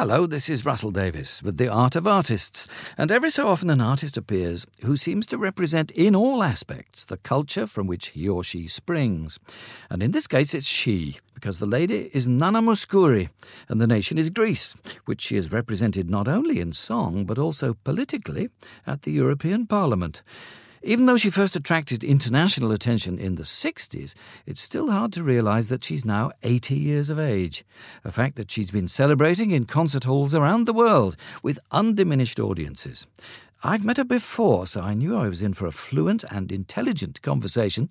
Hello, this is Russell Davies with The Art of Artists, and every so often an artist appears who seems to represent in all aspects the culture from which he or she springs. And in this case, it's she, because the lady is Nana Mouskouri, and the nation is Greece, which she has represented not only in song but also politically at the European Parliament. Even though she first attracted international attention in the 60s, it's still hard to realize that she's now 80 years of age, a fact that she's been celebrating in concert halls around the world with undiminished audiences. I've met her before, so I knew I was in for a fluent and intelligent conversation,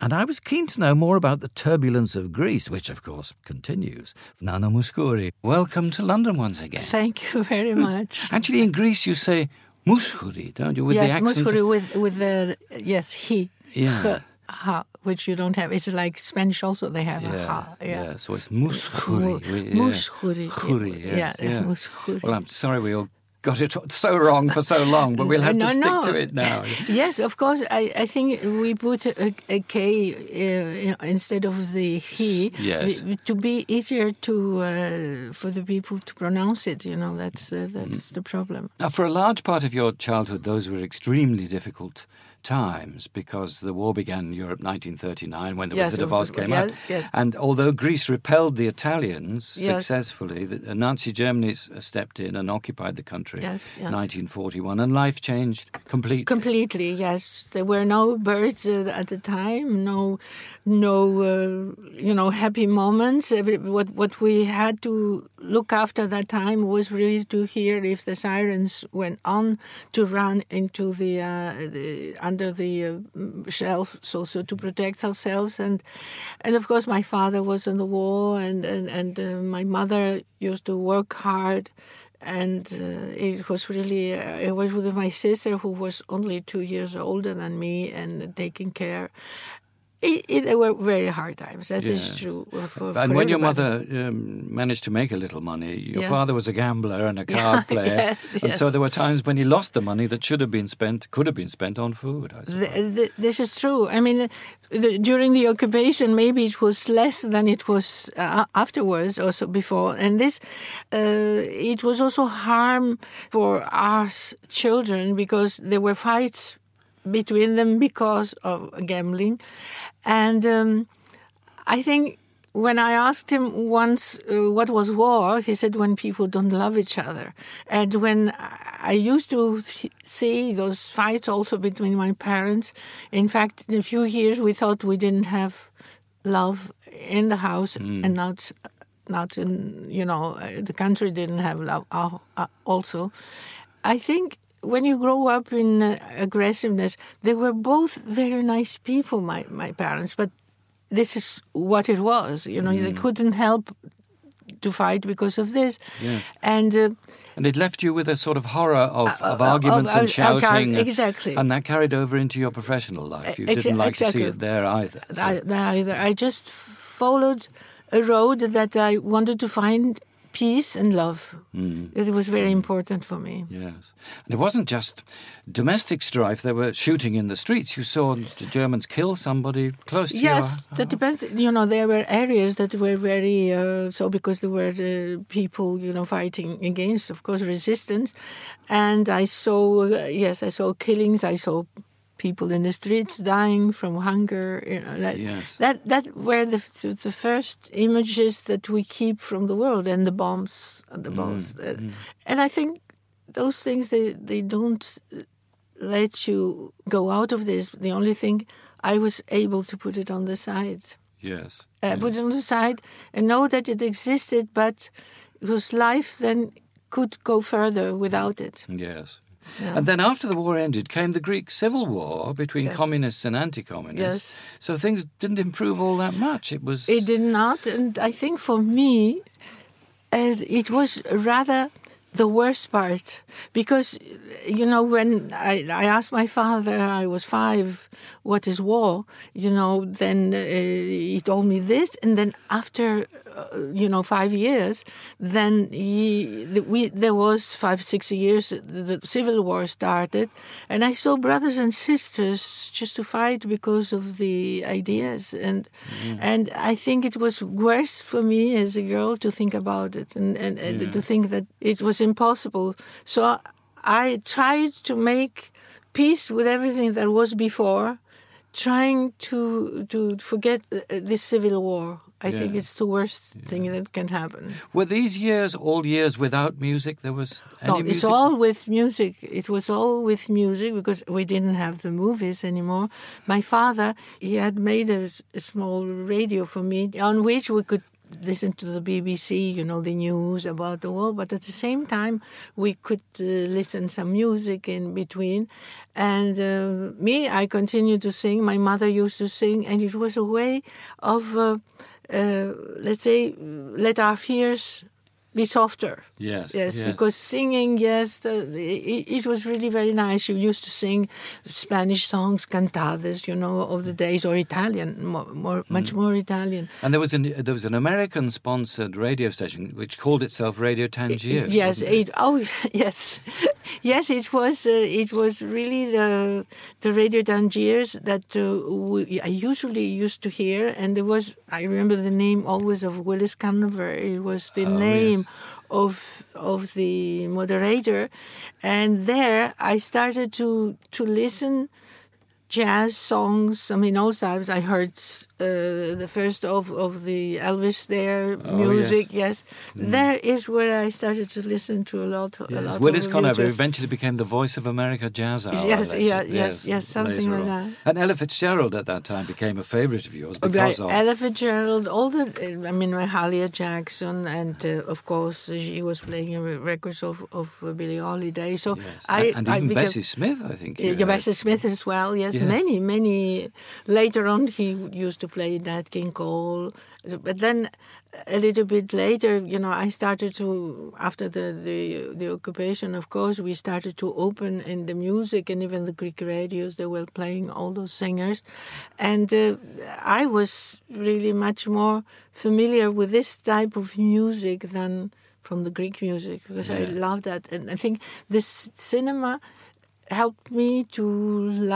and I was keen to know more about the turbulence of Greece, which, of course, continues. Nana Mouskouri, welcome to London once again. Thank you very much. Actually, in Greece, you say Mouskouri, don't you? With yes, the accent. Mouskouri with with the yes he Yeah. h, ha, which you don't have. It's like Spanish also. They have a Yeah, ha. Yeah. So it's Mouskouri. Mu- We- yeah. Yeah, yes, yeah, yes. Mouskouri. Well, I'm sorry we all got it so wrong for so long, but we'll have no, to stick no. to it now. Yes, of course. I, I think we put a, a K uh, instead of the he Yes. to be easier to uh, for the people to pronounce it. You know, that's uh, that's the problem. Now, for a large part of your childhood, those were extremely difficult times because the war began in Europe 1939 when the Yes, Wizard of Oz came yeah, out. yes. And although Greece repelled the Italians Yes. successfully, the, Nazi Germany stepped in and occupied the country Yes, yes. 1941, and life changed completely. Completely, yes. There were no birds uh, at the time, no, no, uh, you know, happy moments. Every, what what we had to look after that time was really to hear if the sirens went on to run into the, uh, the under the uh, shelf, so so to protect ourselves. And and of course, my father was in the war, and and and uh, my mother used to work hard and uh, it was really uh, it was with my sister who was only two years older than me and taking care it, it, they were very hard times that is Yes. true uh, for, And for when your mother um, managed to make a little money, your Yeah. father was a gambler and a card player, yes, and so there were times when he lost the money that should have been spent, could have been spent on food. I suppose. Th- th- this is true. I mean, the, during the occupation, maybe it was less than it was uh, afterwards, also before. And this, uh, it was also harm for us children because there were fights between them because of gambling, and um, I think. When I asked him once uh, what was war, he said when people don't love each other. And when I used to see those fights also between my parents, in fact, in a few years we thought we didn't have love in the house and not not in you know uh, the country didn't have love uh, uh, also. I think when you grow up in uh, aggressiveness, they were both very nice people, my my parents, but this is what it was. You know, they couldn't help to fight because of this. Yes. And uh, And it left you with a sort of horror of, of uh, arguments of- and of- of- shouting. exactly. And that carried over into your professional life. You Ex- didn't like to see it there either. so- I, neither. I just followed a road that I wanted to find peace and love. It was very important for me. Yes. And it wasn't just domestic strife. They were shooting in the streets. You saw the Germans kill somebody close to you? Yes, you. that depends. You know, there were areas that were very uh, so because there were uh, people, you know, fighting against, of course, resistance. And I saw, uh, yes, I saw killings. I saw people in the streets dying from hunger. You know, that Yes. that that were the the first images that we keep from the world, and the bombs, and the bombs. Uh, And I think those things they they don't let you go out of this. The only thing I was able to put it on the side, Yes. uh, put it on the side, and know that it existed, but it was life then could go further without it. Yes. Yeah. And then after the war ended came the Greek Civil War between Yes. communists and anti-communists. Yes. So things didn't improve all that much. It was It did not, and I think for me, uh, it was rather the worst part because, you know, when I, I asked my father, I was five, what is war? You know, then uh, he told me this, and then after you know, five years, then he, the, we, there was five, six years, the Civil War started, and I saw brothers and sisters just to fight because of the ideas. And, Mm. and I think it was worse for me as a girl to think about it and, and, and to think that it was impossible. So I tried to make peace with everything that was before, trying to to forget uh, this civil war. I think it's the worst thing that can happen. Were these years all years without music? There was any no, music? it's all with music. It was all with music because we didn't have the movies anymore. My father, he had made a, a small radio for me on which we could listen to the BBC, you know, the news about the world, but at the same time we could uh, listen some music in between. And uh, me, I continued to sing. My mother used to sing, and it was a way of, uh, Eh, let's say, let our fears be softer. Yes, Yes, yes. because singing, yes, the, it, it was really very nice. You used to sing Spanish songs, cantadas, you know, of the days, or Italian, more, more much Mm. more Italian. And there was an there was an American sponsored radio station which called itself Radio Tangier. yes, wasn't it, oh yes, yes, it was. Uh, it was really the the Radio Tangiers that uh, we, I usually used to hear, and there was. I remember the name always of Willis Conover. It was the Oh, name. yes. Of of the moderator, and there I started to to listen jazz songs. I mean, I I heard uh, the first of, of the Elvis there Oh, music. Yes, there is where I started to listen to a lot. A Yes. lot Willis Conover eventually became the voice of America Jazz Hour. Yes, later. yeah, yes, yes, something like on. that. And Ella Fitzgerald at that time became a favourite of yours because of Ella Fitzgerald, all the, I mean, Mahalia Jackson, and uh, of course she was playing records of of Billie Holiday. So Yes. I, and, and I even became- Bessie Smith, I think. Yeah. Bessie Smith as well. Yes, Yes. many, many. Later on, he used to play Nat King Cole, but then a little bit later, you know, I started to after the the, the occupation. Of course, we started to open in the music and even the Greek radios. They were playing all those singers, and uh, I was really much more familiar with this type of music than from the Greek music because I Yeah. love that, and I think this cinema helped me to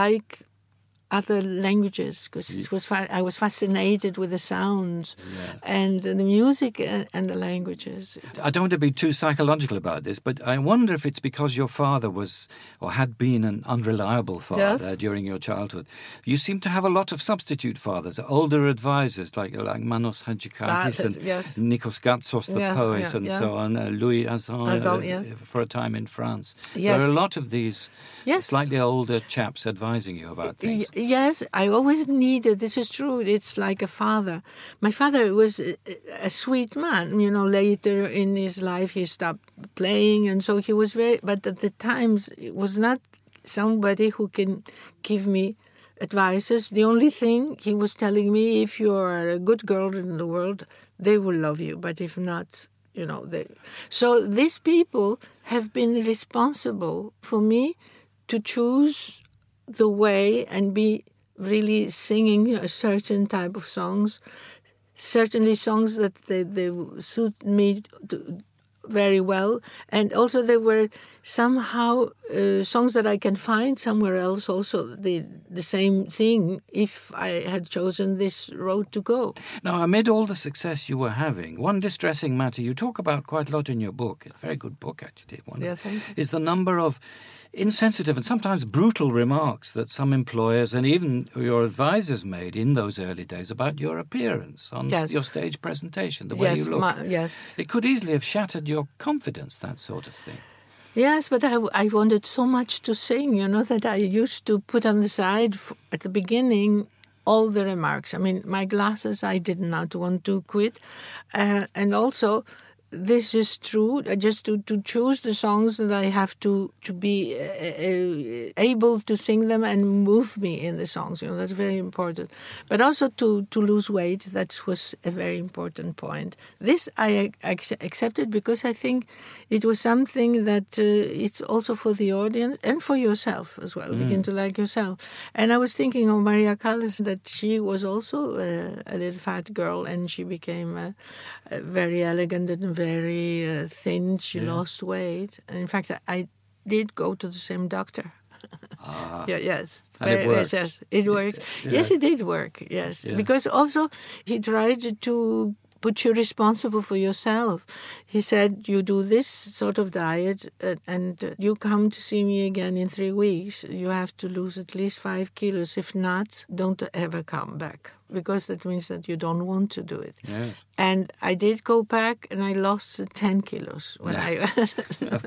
like other languages because it was fa- I was fascinated with the sounds Yeah. and the music and, and the languages. I don't want to be too psychological about this, but I wonder if it's because your father was or had been an unreliable father during your childhood. You seem to have a lot of substitute fathers, older advisors like like Manos Hadjidakis and yes. Nikos Gatsos, the Yes, poet, yeah, and yeah. so on, uh, Louis Azan, Azan, uh, yes. for a time in France. Yes. There are a lot of these Yes. slightly older chaps advising you about things. Y- Yes, I always needed. This is true. It's like a father. My father was a, sweet man. You know, later in his life he stopped playing, and so he was very. But at the times, it was not somebody who can give me advices. The only thing he was telling me, if you are a good girl in the world, they will love you. But if not, you know, they. So these people have been responsible for me to choose the way and be really singing a certain type of songs, certainly songs that they, they suit me to, very well, and also they were somehow uh, songs that I can find somewhere else. Also, the the same thing if I had chosen this road to go. Now, amid all the success you were having, one distressing matter you talk about quite a lot in your book, it's a very good book actually, one Yeah, thank you. is the number of insensitive and sometimes brutal remarks that some employers and even your advisors made in those early days about your appearance on Yes. your stage presentation, the way yes, you look. ma- yes. It could easily have shattered your confidence, that sort of thing. Yes, but I, I wanted so much to sing, you know, that I used to put on the side f- at the beginning all the remarks. I mean, my glasses I did not want to quit. Uh, and also, this is true. I Just to, to choose the songs that I have to to be uh, uh, able to sing them and move me in the songs. You know that's very important. But also to to lose weight. That was a very important point. This I ac- accepted because I think it was something that uh, it's also for the audience and for yourself as well. Mm. Begin to like yourself. And I was thinking of Maria Callas that she was also uh, a little fat girl and she became uh, very elegant and very uh, thin. She yeah. lost weight. And in fact, I, I, did go to the same doctor. Ah. yeah, yes. And it worked. Yes, it worked. Yeah. Yes, it did work. Yes, because also he tried to put you responsible for yourself. He said, You do this sort of diet uh, and you come to see me again in three weeks. You have to lose at least five kilos. If not, don't ever come back because that means that you don't want to do it. Yes. And I did go back and I lost 10 kilos when I.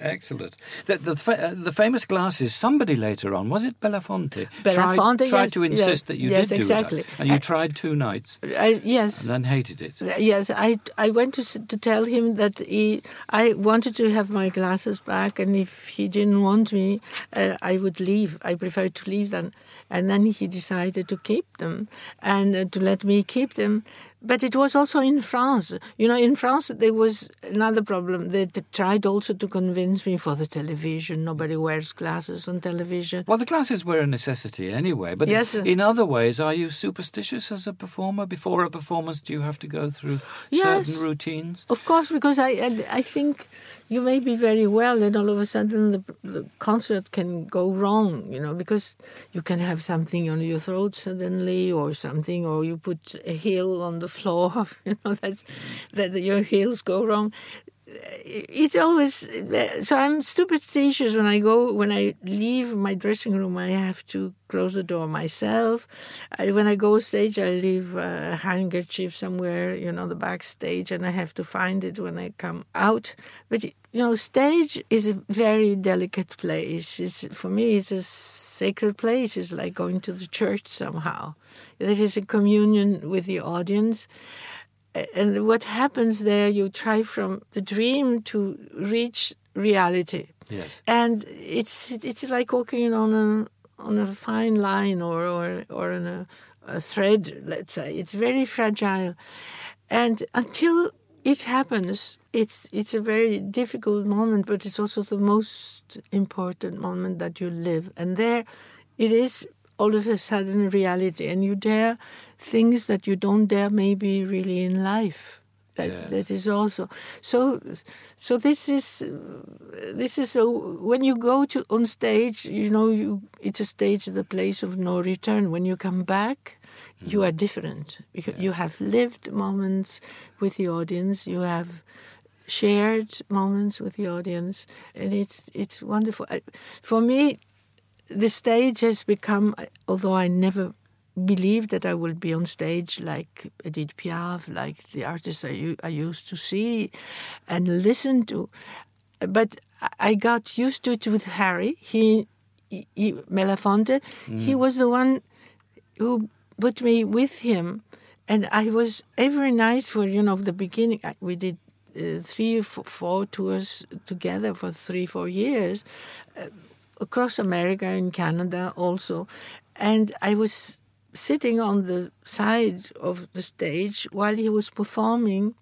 Excellent. The, the, uh, the, famous glasses, somebody later on, was it Belafonte? Belafonte, tried, tried yes, to insist yes, that you yes, did do exactly. that. And you I, tried two nights. I, yes. And then hated it. Yes, I, I went to, to tell him that he, I wanted to have my glasses back, and if he didn't want me, uh, I would leave. I preferred to leave then. And then he decided to keep them and uh, to let me keep them. But it was also in France. You know, in France there was another problem. They tried also to convince me for the television. Nobody wears glasses on television. Well, the glasses were a necessity anyway. But yes, uh. in other ways, are you superstitious as a performer? Before a performance, do you have to go through yes, certain routines? Of course, because I I think you may be very well, and all of a sudden the, the, concert can go wrong, you know, because you can have something on your throat suddenly, or something, or you put a heel on the floor, you know, that's that your heels go wrong it's always so i'm superstitious when i go when i leave my dressing room i have to close the door myself. I, when i go stage i leave a handkerchief somewhere you know the backstage and i have to find it when i come out. But you know stage is a very delicate place. It's, for me it's a sacred place. It's like going to the church somehow. There is a communion with the audience and what happens there, you try from the dream to reach reality. Yes. And it's it's like walking on a on a fine line or or or on a, a thread, let's say. It's very fragile, and until it happens, it's it's a very difficult moment, but it's also the most important moment that you live. And there, it is all of a sudden reality, and you dare things that you don't dare maybe really in life. That yes. that is also so. So this is this is so when you go to on stage, you know, you it's a stage, the place of no return. When you come back, mm. you are different. You, yeah. you have lived moments with the audience. You have shared moments with the audience, and it's it's wonderful. For me, the stage has become, although I never believed that I would be on stage like Edith Piaf, like the artists I, I used to see and listen to. But I got used to it with Harry. He, he Belafonte, mm. he was the one who put me with him. And I was every night for, you know, the beginning, we did uh, three, four tours together for three, four years. Uh, across America and Canada also. And I was sitting on the side of the stage while he was performing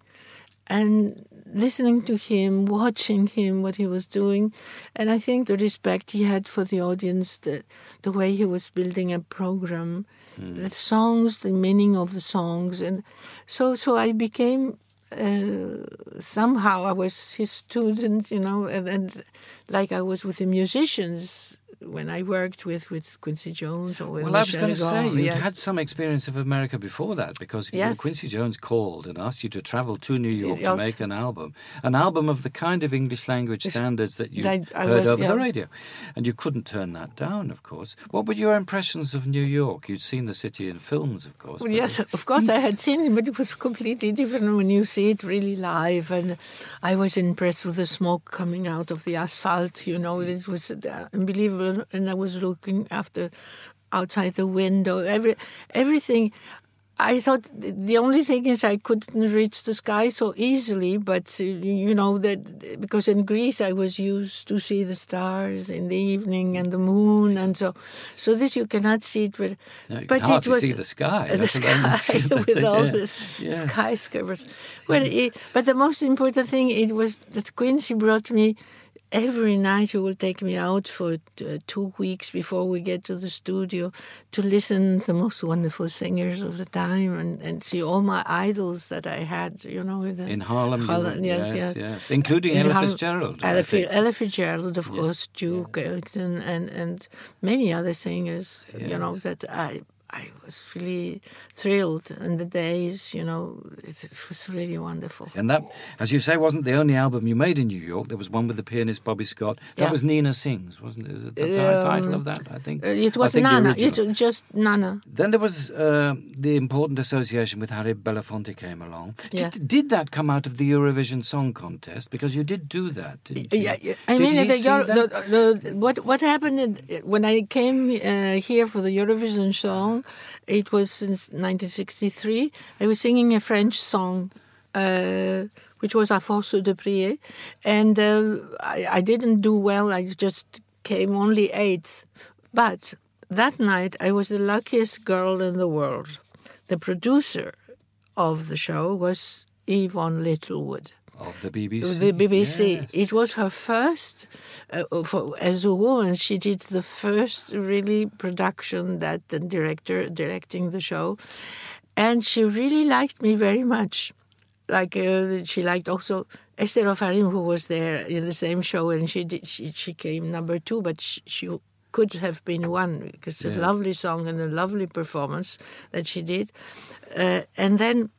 and listening to him, watching him, what he was doing. And I think the respect he had for the audience, the, the way he was building a program, mm. the songs, the meaning of the songs. And so, so I became uh, somehow I was his student, you know, and, and like I was with the musicians when I worked with, with Quincy Jones or with Well, I was going to say, you yes. had some experience of America before that because yes. Quincy Jones called and asked you to travel to New York to make an album, an album of the kind of English language standards that you heard was, over yeah. the radio. And you couldn't turn that down, of course. What were your impressions of New York? You'd seen the city in films, of course. Well, yes, of course I had seen it, but it was completely different when you see it really live. And I was impressed with the smoke coming out of the asphalt, you know, it was uh, And I was looking after outside the window, every everything. I thought the only thing is I couldn't reach the sky so easily, but uh, you know that because in Greece I was used to see the stars in the evening and the moon, and so so this you cannot see it, but No, you but it was see the sky. the sky with all yeah. the Yeah. skyscrapers. Well, it, but the most important thing it was that Quincy brought me every night. He will take me out for uh, two weeks before we get to the studio to listen to the most wonderful singers of the time and, and see all my idols that I had. You know, in, the, In Harlem, Harlem, yes, yes, yes, yes. Including In Ella Fitzgerald, Ella. Ella Fitzgerald, of course, Duke Ellington, and and many other singers. You know that I I was really thrilled, and the days, you know, it, it was really wonderful. And that, as you say, wasn't the only album you made in New York. There was one with the pianist Bobby Scott. That Yeah. was Nina Sings, wasn't it? Was it the Um, title of that, I think. Uh, it was think Nana. It was just Nana. Then there was uh, the important association with Harry Belafonte came along. Yeah. Did, did that come out of the Eurovision Song Contest? Because you did do that, didn't you? Yeah, yeah. I Did mean, the, Euro- the, the, what what happened when I came uh, here for the Eurovision song? It was since 1963. I was singing a French song, uh, which was "A force de prier," and uh, I, I didn't do well. I just came only eighth, but that night I was the luckiest girl in the world. The producer of the show was Yvonne Littlewood Of the BBC. the BBC. Yes. It was her first, uh, for, as a woman, she did the first really production that the director directing the show, and she really liked me very much. Like uh, she liked also Esther Ofarim, who was there in the same show, and she did, she she came number two, but she, she could have been one because it's Yes. a lovely song and a lovely performance that she did, uh, and then.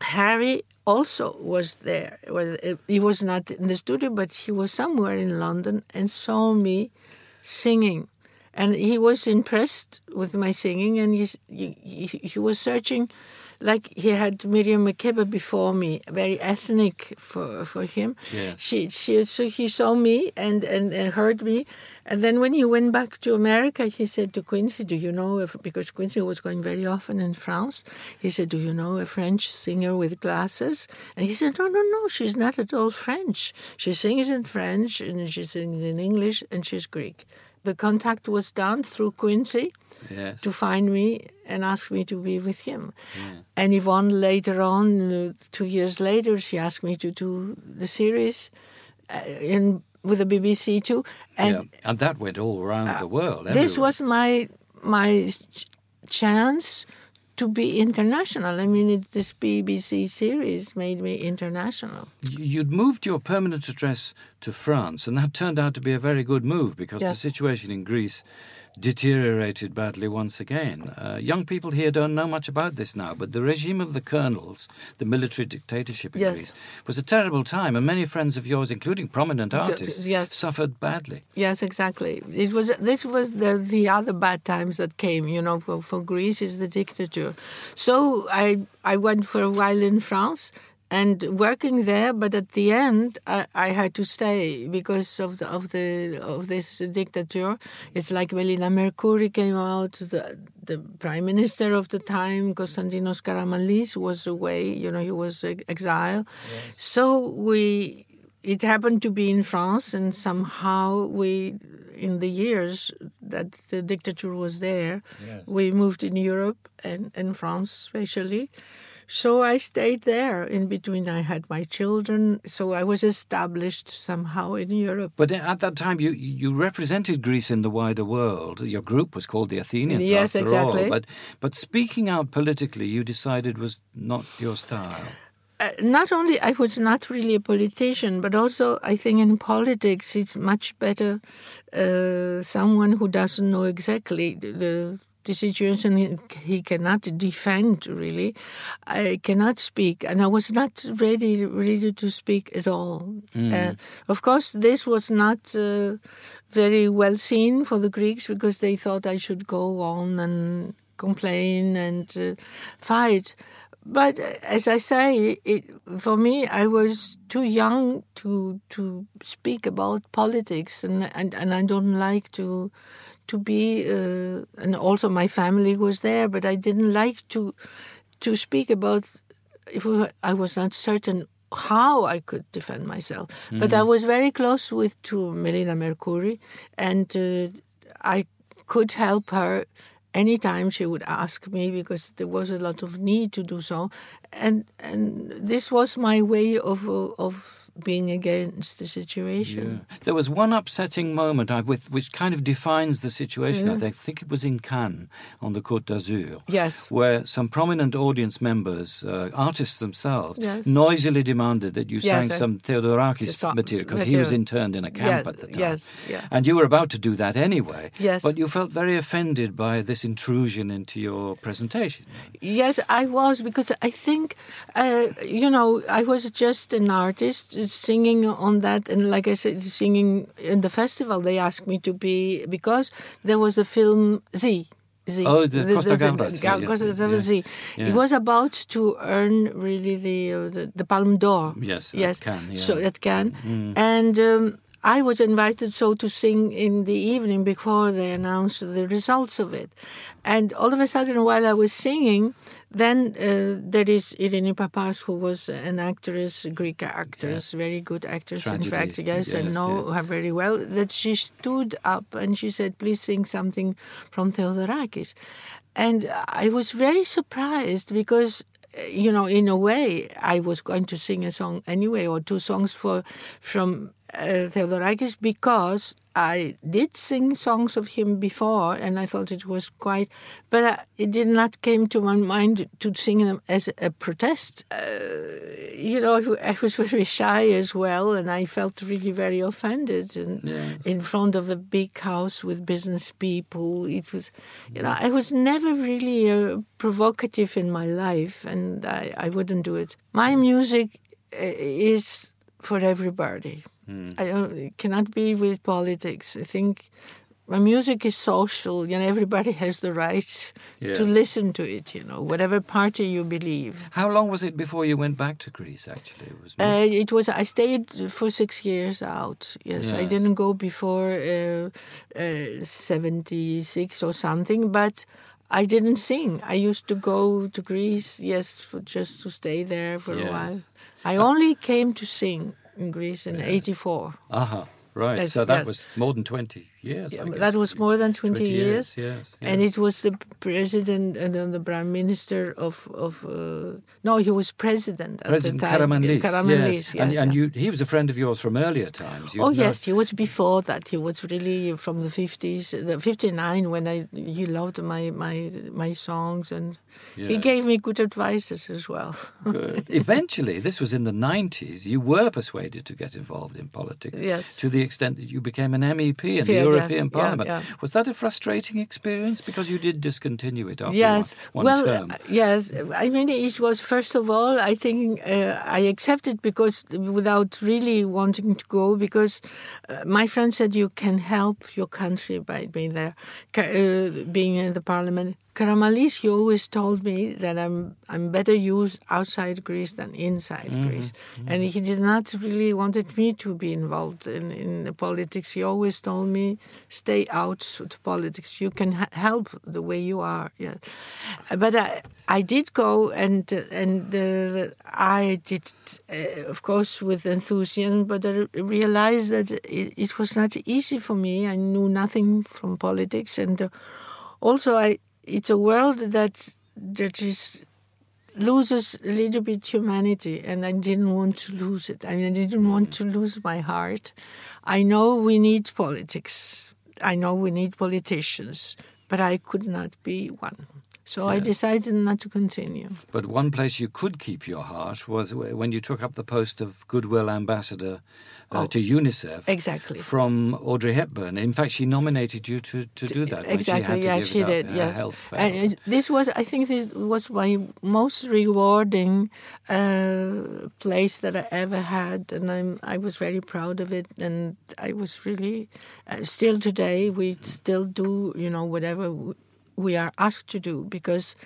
Harry also was there. Well, he was not in the studio, but he was somewhere in London and saw me singing. And he was impressed with my singing, and he, he, he was searching, like he had Miriam Makeba before me, very ethnic for for him. Yes. She, she, so he saw me and, and, and heard me, and then when he went back to America, he said to Quincy, "Do you know?" If, because Quincy was going very often in France, he said, "Do you know a French singer with glasses?" And he said, "No, no, no. She's not at all French. She sings in French and she sings in English and she's Greek." The contact was done through Quincy Yes. to find me and ask me to be with him. And Yvonne later on, uh, two years later, she asked me to do the series uh, in with the BBC too. And yeah. and that went all around the world. this was my my chance to be international. I mean, it's this BBC series made me international. You'd moved your permanent address to France, and that turned out to be a very good move because the situation in Greece deteriorated badly once again. Uh, young people here don't know much about this now, but the regime of the colonels, the military dictatorship in Yes. Greece, was a terrible time, and many friends of yours, including prominent artists, yes. suffered badly. Yes, exactly. It was this was the the other bad times that came. You know, for, for Greece is the dictator. So I I went for a while in France and working there, but at the end I, I had to stay because of the of the of this dictator. It's like Melina Mercouri came out. The, the prime minister of the time, Konstantinos Karamanlis, was away. You know, he was ex- exiled. So we it happened to be in France, and somehow we, in the years that the dictator was there, we moved in Europe and, and France especially. So I stayed there. In between, I had my children, so I was established somehow in Europe. But at that time, you you represented Greece in the wider world. Your group was called the Athenians, Yes, after exactly. all. But but speaking out politically, you decided was not your style. uh, not only I was not really a politician, but also I think in politics it's much better uh, someone who doesn't know exactly the, the the situation he, cannot defend really. I cannot speak, and I was not ready ready to speak at all. Uh, of course, this was not. Uh, very well seen for the Greeks because they thought I should go on and complain and uh, fight but as I say, it, for me, I was too young to to speak about politics, and and, and I don't like to to be. Uh, and also, my family was there, but I didn't like to to speak about if I was not certain how I could defend myself. Mm. But I was very close with to Melina Mercouri, and uh, I could help her anytime she would ask me because there was a lot of need to do so and and this was my way of of being against the situation. Yeah. There was one upsetting moment I, with, which kind of defines the situation. Yeah. I think it was in Cannes on the Côte d'Azur. Yes. Where some prominent audience members, uh, artists themselves, yes. noisily demanded that you yes, sang some Theodorakis material because he was interned in a camp yes, at the time. Yes, yeah. And you were about to do that anyway. Yes. But you felt very offended by this intrusion into your presentation. Yes, I was because I think, uh, you know, I was just an artist singing on that, and like I said, singing in the festival, they asked me to be because there was a film Z. Z. Oh, the, the Costa Gavras. Costa Z. It was about to earn really the uh, the, the Palme d'Or. Yes, yes. Can, yeah. So it can, mm. and. Um, I was invited so to sing in the evening before they announced the results of it. And all of a sudden, while I was singing, then uh, there is Irene Papas, who was an actress, Greek actress, very good actress, Tragedy. in fact, yes, yes I know yeah. her very well, that she stood up and she said, please sing something from Theodorakis. And I was very surprised because you know, in a way, I was going to sing a song anyway, or two songs for from uh, Theodorakis because I did sing songs of him before, and I thought it was quite, but uh, it did not came to my mind to sing them as a protest. Uh, you know, I was very shy as well, and I felt really very offended and yes. in front of a big house with business people. It was, you know, I was never really uh, provocative in my life, and I, I wouldn't do it. My music uh, is for everybody. Mm. I cannot be with politics. I think my music is social. You know, everybody has the right yeah. to listen to it. You know, whatever party you believe. How long was it before you went back to Greece? Actually, it was. Uh, it was. I stayed for six years out. Yes, yes. I didn't go before uh, uh, seventy six or something, but. I didn't sing. I used to go to Greece, yes, for, just to stay there for yes. a while. I only came to sing in Greece in yeah. 84. Uh-huh. Right. So that was more than 20 years. Yeah, that was more than 20, 20 years. years. Yes, yes. And it was the president and then the prime minister of. of uh, no, he was president, president at the time. Karamanlis. Karamanlis yes. yes. And, and you, he was a friend of yours from earlier times. You'd oh, know. yes. He was before that. He was really from the 50s, the 59, when I he loved my, my, my songs. And yes. he gave me good advices as well. Good. Eventually, this was in the 90s, you were persuaded to get involved in politics. Yes. To the extent that you became an MEP in the European Parliament. Yeah, yeah. Was that a frustrating experience because you did discontinue it after yes. one, one well, term? Uh, yes, I mean it was first of all I think uh, I accepted because without really wanting to go because uh, my friend said you can help your country by being there, uh, being in the Parliament. Karamanlis, he always told me that I'm I'm better used outside Greece than inside mm-hmm. Greece, mm-hmm. and he did not really wanted me to be involved in in politics. He always told me stay out of politics. You can ha- help the way you are. Yeah, but I I did go and and uh, I did uh, of course with enthusiasm, but I realized that it, it, was not easy for me. I knew nothing from politics and. Uh, also, I it's a world that that is loses a little bit humanity, and I didn't want to lose it. I, mean, I didn't want to lose my heart. I know we need politics. I know we need politicians, but I could not be one. So I decided not to continue. But one place you could keep your heart was when you took up the post of Goodwill Ambassador uh, oh, to UNICEF. Exactly. From Audrey Hepburn. In fact, she nominated you to, to do that. Exactly. She yeah, she did. Up, yes. and this was, I think, this was my most rewarding uh, place that I ever had, and I'm I was very proud of it. And I was really, uh, still today, we still do, you know, whatever we are asked to do because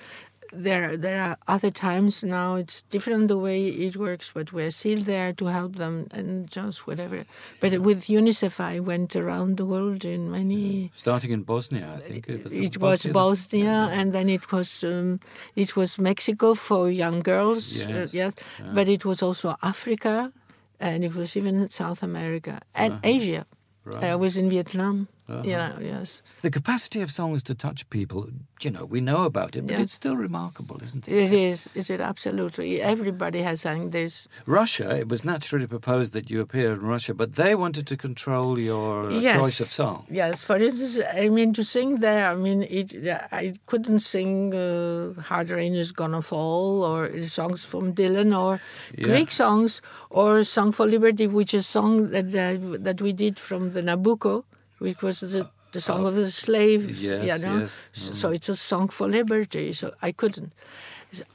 there there are other times now it's different the way it works but we're still there to help them and just whatever but with unicef i went around the world in many starting in bosnia i think it was, it was bosnia, bosnia yeah. and then it was um, it was mexico for young girls yes, uh, yes. Yeah. but it was also africa and it was even south america and uh -huh. asia right. i was in vietnam uh-huh. You know, yes. The capacity of songs to touch people, you know, we know about it, but yeah. it's still remarkable, isn't it? It is. Is it absolutely? Everybody has sang this. Russia, it was naturally proposed that you appear in Russia, but they wanted to control your yes. choice of song. Yes. For instance, I mean, to sing there, I mean, it, I couldn't sing uh, Hard Rain is Gonna Fall or songs from Dylan or yeah. Greek songs or Song for Liberty, which is a song that, uh, that we did from the Nabucco which was the, the song uh, of the slaves. Yes, you know? yes. Mm. So it's a song for liberty. So I couldn't.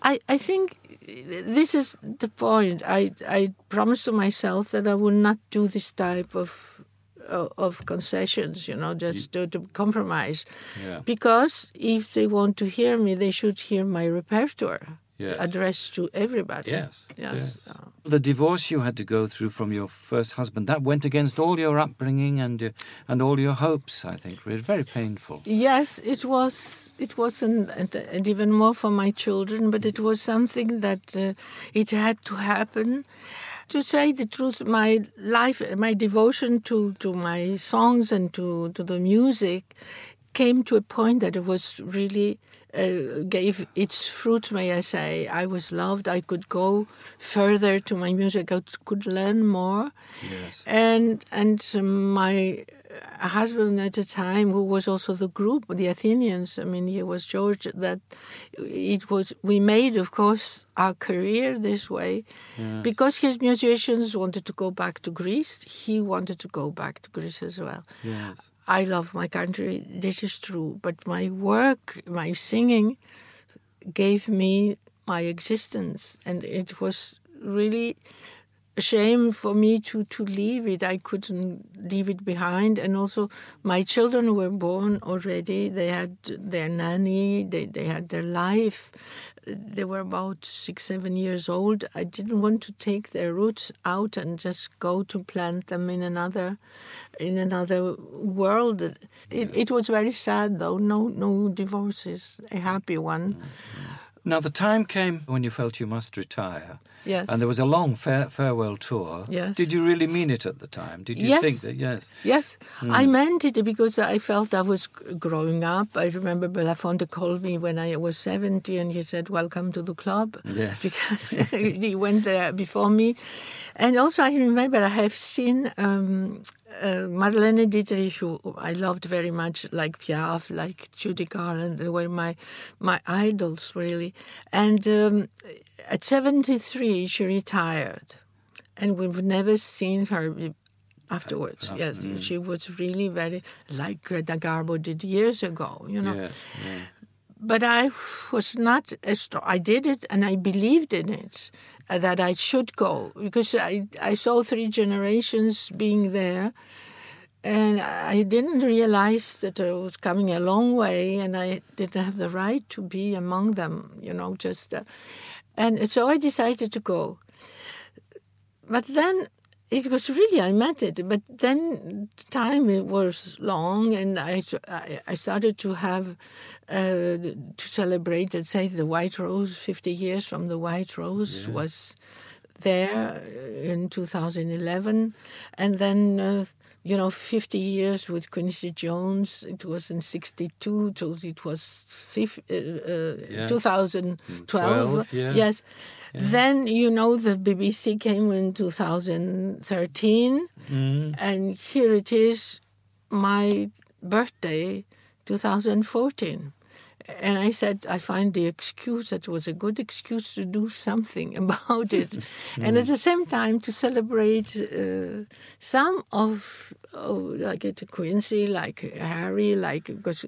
I, I think this is the point. I, I promised to myself that I would not do this type of of concessions, you know, just to, to compromise. Yeah. Because if they want to hear me, they should hear my repertoire yes. addressed to everybody. Yes. Yes. yes. The divorce you had to go through from your first husband that went against all your upbringing and uh, and all your hopes. I think it was very painful. Yes, it was. It was, and, and even more for my children. But it was something that uh, it had to happen. To say the truth, my life, my devotion to, to my songs and to, to the music came to a point that it was really uh, gave its fruit, may I say. I was loved. I could go further to my music. I could learn more. Yes. And and my husband at the time, who was also the group, the Athenians. I mean, he was George. That it was. We made, of course, our career this way, yes. because his musicians wanted to go back to Greece. He wanted to go back to Greece as well. Yes. I love my country, this is true, but my work, my singing, gave me my existence, and it was really a shame for me to, to leave it. I couldn't leave it behind. And also, my children were born already. They had their nanny, they, they had their life they were about six, seven years old. I didn't want to take their roots out and just go to plant them in another, in another world. It, it was very sad, though. No, no divorces. A happy one. Mm-hmm. Now the time came when you felt you must retire. Yes. And there was a long fare- farewell tour. Yes. Did you really mean it at the time? Did you yes. think that? Yes. Yes. Mm. I meant it because I felt I was growing up. I remember Belafonte called me when I was 70 and he said, Welcome to the club. Yes. Because he went there before me. And also, I remember I have seen um, uh, Marlene Dietrich, who I loved very much, like Piaf, like Judy Garland, they were my my idols really. And um, at 73, she retired, and we've never seen her afterwards. Yes, mm. she was really very like Greta Garbo did years ago. You know. Yes, yeah. But I was not as I did it, and I believed in it uh, that I should go because I I saw three generations being there, and I didn't realize that I was coming a long way, and I didn't have the right to be among them. You know, just. Uh, and so I decided to go. But then it was really, I meant it. But then time it was long, and I, I started to have, uh, to celebrate, let's say, the White Rose, 50 years from the White Rose yeah. was there in 2011. And then uh, you know, 50 years with Quincy Jones. It was in 62, so it was 50, uh, uh, yeah. 2012. 12, yeah. Yes. Yeah. Then, you know, the BBC came in 2013, mm. and here it is, my birthday, 2014. And I said, I find the excuse that was a good excuse to do something about it. mm. And at the same time, to celebrate uh, some of, like at Quincy, like Harry, like, because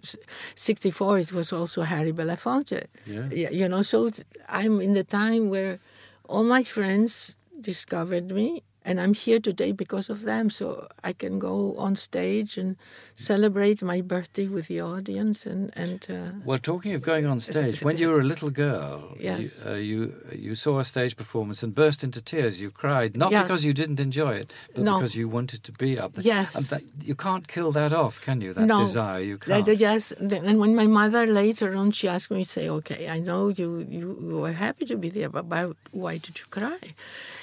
64, it was also Harry Belafonte. Yeah. You know, so I'm in the time where all my friends discovered me and I'm here today because of them. So I can go on stage and celebrate my birthday with the audience. And and uh, well, talking of going on stage, when you were a little girl, yes. you, uh, you, you saw a stage performance and burst into tears. You cried not Yes. because you didn't enjoy it, but No. because you wanted to be up there. Yes. that, you can't kill that off, can you? That no, desire, you can't. yes, and when my mother later on, she asked me, say, "Okay, I know you you were happy to be there, but why, why did you cry?"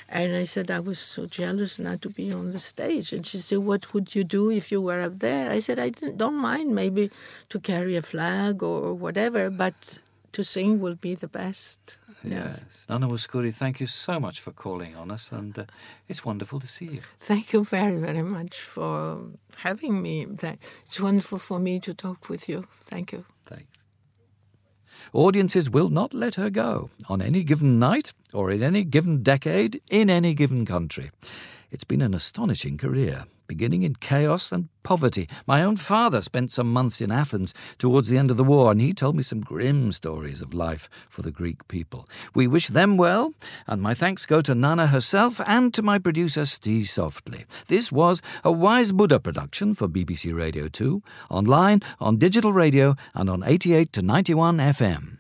And I said I was so jealous not to be on the stage. And she said, "What would you do if you were up there?" I said, "I don't mind maybe to carry a flag or whatever, but to sing will be the best." Yes. Nana Mouskouri, thank you so much for calling on us, and uh, it's wonderful to see you. Thank you very, very much for having me. It's wonderful for me to talk with you. Thank you. Thanks. Audiences will not let her go on any given night or in any given decade in any given country. It's been an astonishing career, beginning in chaos and poverty. My own father spent some months in Athens towards the end of the war, and he told me some grim stories of life for the Greek people. We wish them well, and my thanks go to Nana herself and to my producer, Steve Softly. This was a Wise Buddha production for BBC Radio 2, online, on digital radio, and on 88 to 91 FM.